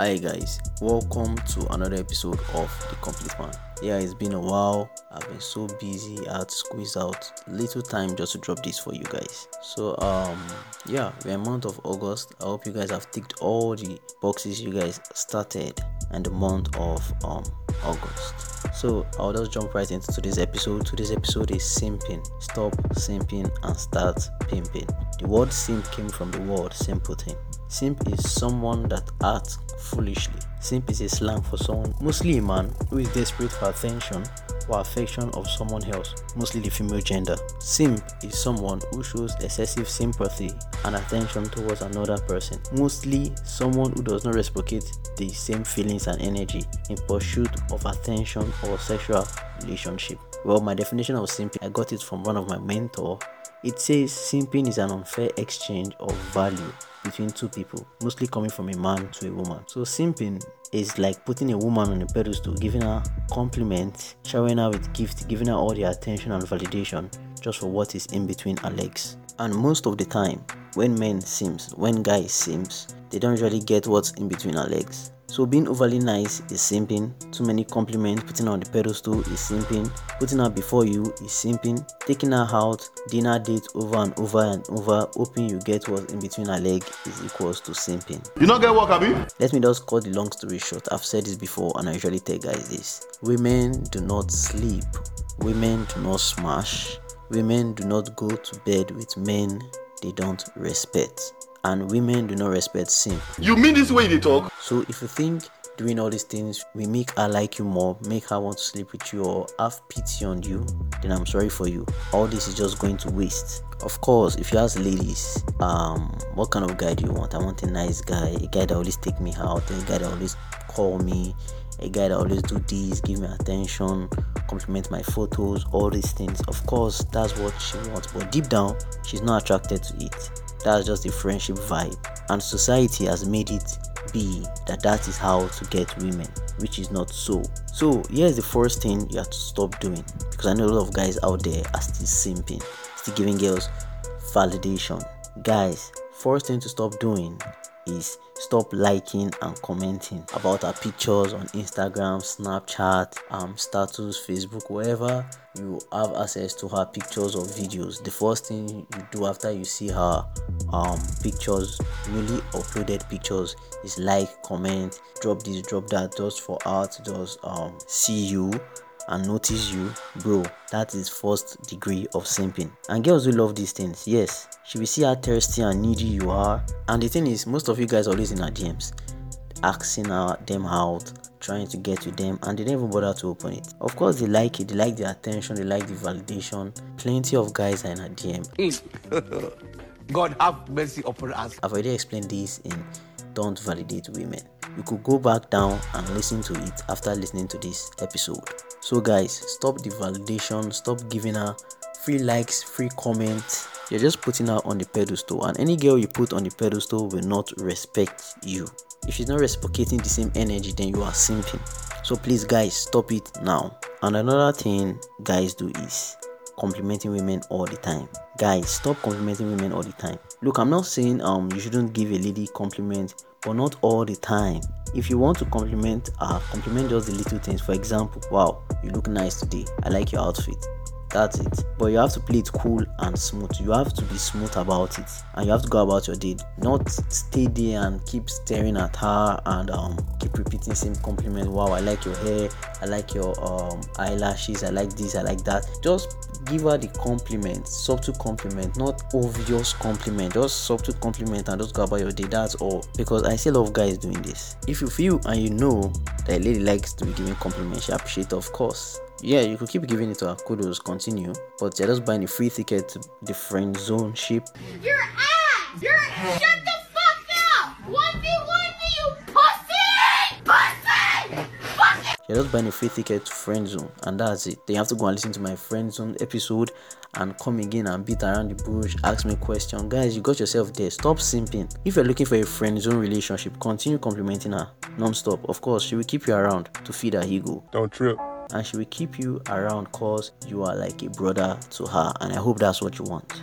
Hi guys, welcome to another episode of The Complete Man. Yeah, it's been a while. I've been so busy. I had to squeeze out little time just to drop this for you guys. So um yeah, we're in month of August. I hope you guys have ticked all the boxes you guys started in the month of um August. So I'll just jump right into today's episode. Today's episode is simping. Stop simping and start pimping. The word simp came from the word simpleton. Simp is someone that acts foolishly. Simp is a slang for someone, mostly a man, who is desperate for attention or affection of someone else, mostly the female gender. Simp is someone who shows excessive sympathy and attention towards another person, mostly someone who does not reciprocate the same feelings and energy in pursuit of attention or sexual relationship. Well, my definition of simp, I got it from one of my mentor. It says simping is an unfair exchange of value between two people, mostly coming from a man to a woman. So simping is like putting a woman on a pedestal, giving her compliments, showering her with gifts, giving her all the attention and validation just for what is in between her legs. And most of the time, when men sims, when guys sims, they don't usually get what's in between her legs. So being overly nice is simping, too many compliments, putting on the pedestal is simping, putting her before you is simping, taking her out, dinner date over and over and over, hoping you get what's in between her leg is equals to simping. You not get work, Abi? Let me just cut the long story short. I've said this before and I usually tell guys this. Women do not sleep. Women do not smash. Women do not go to bed with men they don't respect. And women do not respect simp. You mean this way they talk? So if you think doing all these things will make her like you more, make her want to sleep with you or have pity on you, then I'm sorry for you. All this is just going to waste. Of course, if you ask ladies, um, what kind of guy do you want? I want a nice guy, a guy that always take me out, a guy that always call me, a guy that always do this, give me attention, compliment my photos, all these things. Of course, that's what she wants, but deep down, she's not attracted to it. That's just the friendship vibe, and society has made it be that that is how to get women, which is not so. So here's the first thing you have to stop doing, because I know a lot of guys out there are still simping, still giving girls validation. Guys, first thing to stop doing is stop liking and commenting about our pictures on Instagram, Snapchat, um, status, Facebook, wherever you have access to her pictures or videos. The first thing you do after you see her um, pictures, newly uploaded pictures, is like, comment, drop this, drop that, just for her to just um, see you and notice you, bro, that is first degree of simping. And girls will love these things, yes, she will see how thirsty and needy you are. And the thing is, most of you guys are always in her DMs, asking her, them out, trying to get to them, and they don't even bother to open it. Of course, they like it, they like the attention, they like the validation. Plenty of guys are in her DM. God have mercy upon us. I've already explained this in Don't Validate Women. You could go back down and listen to it after listening to this episode. So, guys, stop the validation, stop giving her free likes, free comments. You're just putting her on the pedestal, and any girl you put on the pedestal will not respect you. If she's not reciprocating the same energy, then you are simping. So, please, guys, stop it now. And another thing guys do is complimenting women all the time. Guys, stop complimenting women all the time. Look, I'm not saying um you shouldn't give a lady compliment, but not all the time. If you want to compliment her, compliment just the little things. For example, wow, you look nice today. I like your outfit. That's it. But you have to play it cool and smooth. You have to be smooth about it. And you have to go about your day. Not stay there and keep staring at her and um keep repeating same compliment. Wow, I like your hair, I like your um eyelashes, I like this, I like that. Just give her the compliment, subtle compliment, not obvious compliment. Just subtle compliment and just go about your day. That's all. Because I see a lot of guys doing this. If you feel and you know that a lady likes to be giving compliments, she appreciate of course yeah, you could keep giving it to her. Kudos, continue. But you're just buying a free ticket to the friend zone ship. You're ass! You're shut the fuck up! One v one me, you pussy! Pussy! Fucking You're just buying a free ticket to friend zone, and that's it. Then you have to go and listen to my friend zone episode and come again and beat around the bush, ask me question. Guys, you got yourself there. Stop simping. If you're looking for a friend zone relationship, continue complimenting her non-stop. Of course, she will keep you around to feed her ego. Don't trip. And she will keep you around cause you are like a brother to her and i hope that's what you want.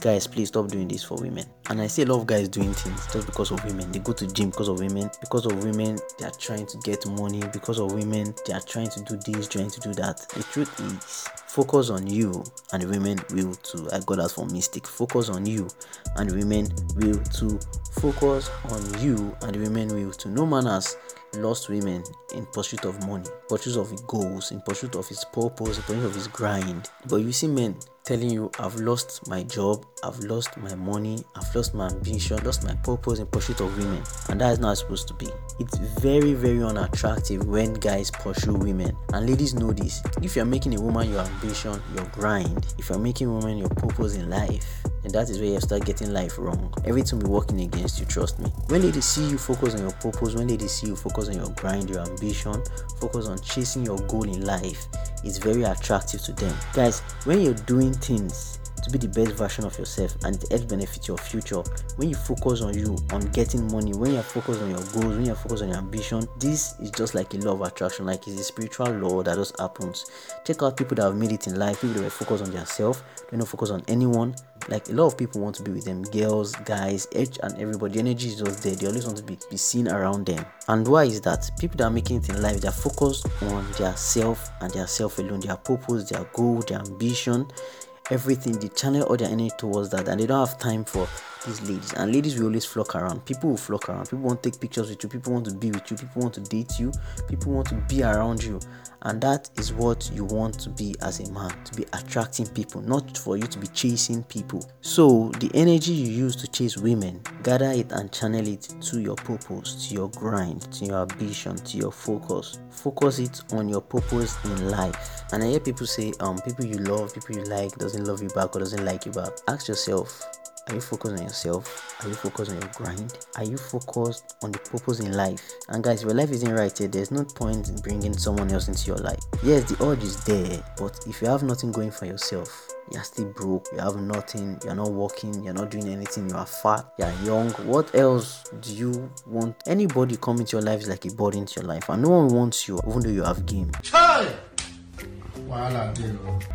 Guys please stop doing this for women. And i see a lot of guys doing things just because of women. They go to gym because of women. Because of women they are trying to get money. Because of women they are trying to do this trying to do that. The truth is focus on you and women will too i got that from mystic focus on you and women will too focus on you and women will too no man has lost women in pursuit of money pursuit of goals in pursuit of his purpose in pursuit of his grind. But you see men telling you i've lost my job i've lost my money i've lost my ambition lost my purpose in pursuit of women. And that is not supposed to be. It's very very unattractive when guys pursue women. And ladies know this. If you're making a woman your ambition your grind if you're making a woman your purpose in life and that is where you start getting life wrong. Everything will be working against you trust me. When ladies see you focus on your purpose when ladies see you focus on your grind your ambition focus on chasing your goal in life it's very attractive to them. Guys when you're doing things to be the best version of yourself and it helps benefit your future. When you focus on you on getting money when you're focused on your goals when you're focused on your ambition this is just like a law of attraction like it's a spiritual law that just happens. Check out people that have made it in life people that were focused on themselves they don't focus on anyone. Like a lot of people want to be with them girls guys each and everybody. The energy is just there they always want to be, be seen around them. And why is that? People that are making it in life they're focused on their self and their self alone their purpose their goal their ambition everything. They channel all their energy towards that and they don't have time for these ladies. And ladies will always flock around. People will flock around. People want to take pictures with you. People want to be with you. People want to date you. People want to be around you. And that is what you want to be as a man to be attracting people not for you to be chasing people. So the energy you use to chase women gather it and channel it to your purpose to your grind to your ambition to your focus. Focus it on your purpose in life. And i hear people say um people you love people you like doesn't love you back or doesn't like you back. Ask yourself are you focused on yourself? Are you focused on your grind? Are you focused on the purpose in life? And guys, your life isn't right here, there's no point in bringing someone else into your life. Yes, the urge is there, but if you have nothing going for yourself, you're still broke, you have nothing, you're not working, you're not doing anything, you are fat, you're young. What else do you want? Anybody coming into your life is like a body into your life, and no one wants you, even though you have game.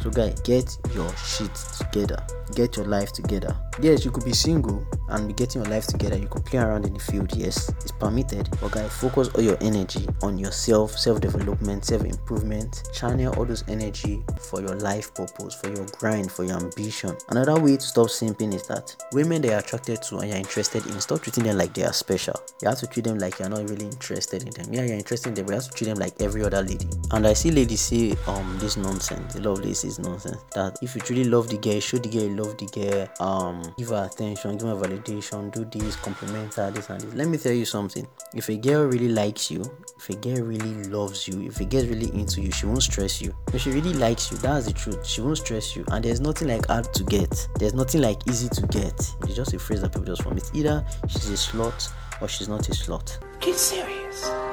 So, guys, get your shit together. Get your life together. Yes, you could be single and be getting your life together. You could play around in the field. Yes, it's permitted. But, guys, focus all your energy on yourself, self development, self improvement. Channel all those energy for your life purpose, for your grind, for your ambition. Another way to stop simping is that women they are attracted to and you're interested in, stop treating them like they are special. You have to treat them like you're not really interested in them. Yeah, you're interested in them, but you have to treat them like every other lady. And I see ladies say um this nonsense. Lot of this is nonsense. That if you truly love the girl, show the girl you love the girl, um, give her attention, give her validation, do this, compliment her, this and this. Let me tell you something. If a girl really likes you, if a girl really loves you, if a girl really into you, she won't stress you. If she really likes you, that's the truth. She won't stress you. And there's nothing like hard to get. There's nothing like easy to get. It's just a phrase that people just from it. Either she's a slut or she's not a slut. Get serious.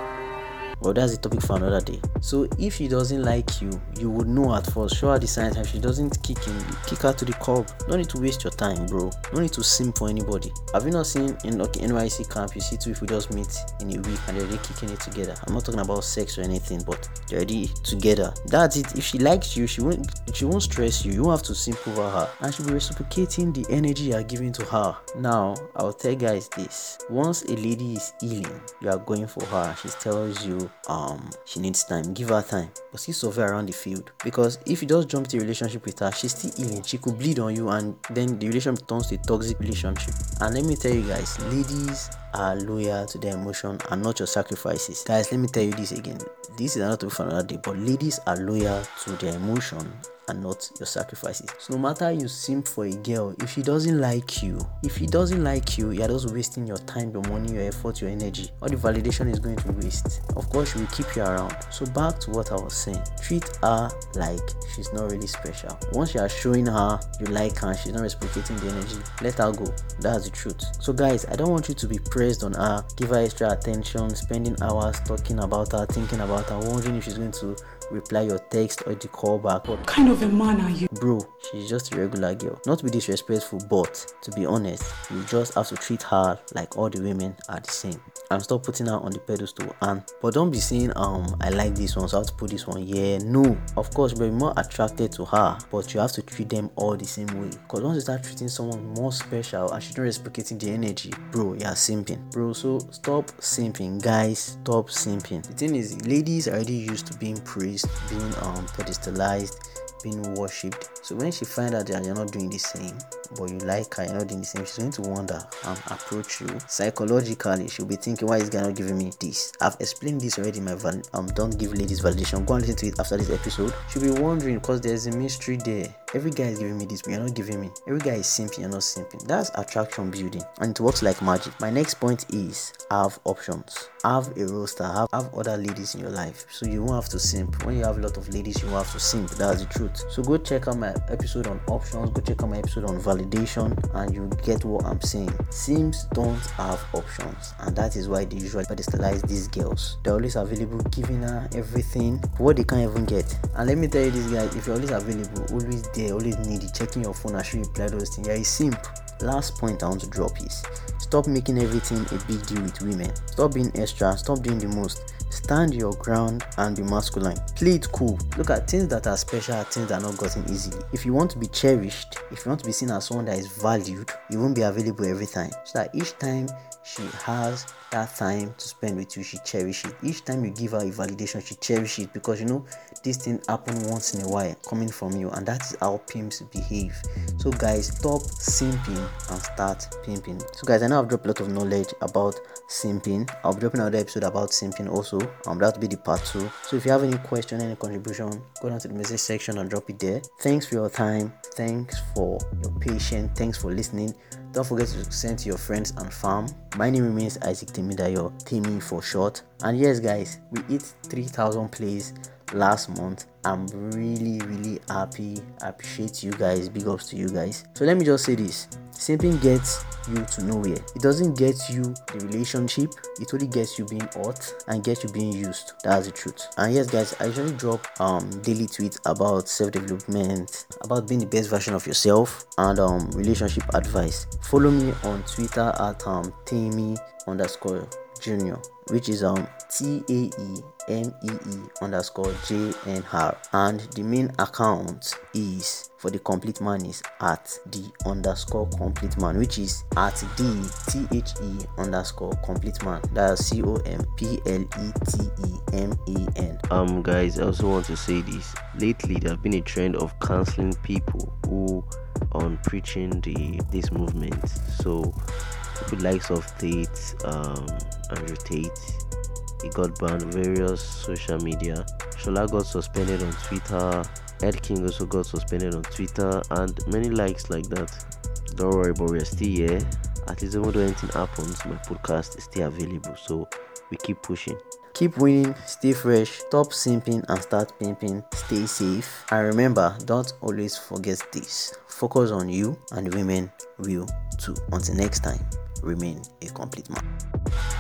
Well, that's the topic for another day. So if she doesn't like you, you would know at first. Show her the signs. If she doesn't kick in, kick her to the curb. No need to waste your time, bro. No need to simp for anybody. Have you not seen in okay, NYC camp? You see two people just meet in a week and they're already kicking it together. I'm not talking about sex or anything, but they're already together. That's it. If she likes you, she won't. She won't stress you. You won't have to simp over her, and she'll be reciprocating the energy you are giving to her. Now, I'll tell guys this: once a lady is healing, you are going for her. She tells you um she needs time. Give her time. But still survey around the field. Because if you just jump to a relationship with her she's still healing she could bleed on you and then the relationship turns to a toxic relationship. And let me tell you guys ladies are loyal to their emotion and not your sacrifices. Guys let me tell you this again. This is another topic for another day but ladies are loyal to their emotion and not your sacrifices. So no matter you simp for a girl, if she doesn't like you, if he doesn't like you, you're just wasting your time, your money, your effort, your energy. All the validation is going to waste. Of course, she will keep you around. So back to what I was saying. Treat her like she's not really special. Once you are showing her you like her, she's not reciprocating the energy. Let her go. That's the truth. So guys, I don't want you to be praised on her, give her extra attention, spending hours talking about her, thinking about her, wondering if she's going to reply your text or the call back. What kind of a man are you? Bro, she's just a regular girl. Not to be disrespectful, but to be honest, you just have to treat her like all the women are the same. And stop putting her on the pedestal. And but don't be saying um I like this one, so I have to put this one. Yeah, no. Of course, be more attracted to her, but you have to treat them all the same way. Because once you start treating someone more special and she's not reciprocating the energy, bro, you're simping. Bro, so stop simping, guys. Stop simping. The thing is, ladies are already used to being praised, being um pedestalized being worshipped. So when she find out that you're not doing the same, but you like her, you're not doing the same, she's going to wonder and approach you. Psychologically, she'll be thinking, why is guy not giving me this? I've explained this already. My val- um, don't give ladies validation. Go and listen to it after this episode. She'll be wondering because there's a mystery there. Every guy is giving me this, but you're not giving me. Every guy is simping, you're not simping. That's attraction building, and it works like magic. My next point is have options. Have a roster. Have, have other ladies in your life, so you won't have to simp. When you have a lot of ladies, you won't have to simp. That's the truth. So go check out my episode on options. Go check out my episode on validation, and you get what I'm saying. Sims don't have options, and that is why they usually pedestalize these girls. They're always available, giving her everything, what they can't even get. And let me tell you this, guys: if you're always available, always there, always needy, checking your phone, I should reply those things. Yeah, it's simp. Last point I want to drop is stop making everything a big deal with women. Stop being extra, stop doing the most. Stand your ground and be masculine. Play it cool. Look at things that are special, things that are not gotten easily. If you want to be cherished, if you want to be seen as someone that is valued, you won't be available every time. So that each time she has that time to spend with you, she cherishes it. Each time you give her a validation, she cherishes it because you know this thing happen once in a while coming from you, and that is how pimps behave. So guys, stop simping and start pimping. So guys, I know I've dropped a lot of knowledge about simping. I'll be dropping another episode about simping also. Um, that'll be the part two. So if you have any question, any contribution, go down to the message section and drop it there. Thanks for your time. Thanks for your patience. Thanks for listening. Don't forget to send to your friends and fam. My name remains Isaac Temidayo, Timmy for short. And yes, guys, we hit 3,000 plays last month. I'm really, really happy. I appreciate you guys. Big ups to you guys. So let me just say this simping gets you to nowhere. It doesn't get you the relationship, it only gets you being hot and gets you being used. That's the truth. And yes, guys, I usually drop um daily tweets about self-development, about being the best version of yourself, and um relationship advice. Follow me on Twitter at um underscore junior which is um T A E M E E underscore J N R. And the main account is for the complete man is at the underscore complete man which is at the T H E underscore complete man. That's C O M P L E T E M A N. Um guys I also want to say this. Lately there's been a trend of canceling people who on preaching the this movement. So people likes of Tate um Andrew Tate he got banned various social media. Shola got suspended on Twitter. Ed King also got suspended on Twitter and many likes like that. Don't worry, but we're still here. At least even though anything happens, my podcast is still available. So we keep pushing. Keep winning, stay fresh, stop simping and start pimping, stay safe. And remember, don't always forget this. Focus on you and women will too. Until next time, remain a complete man.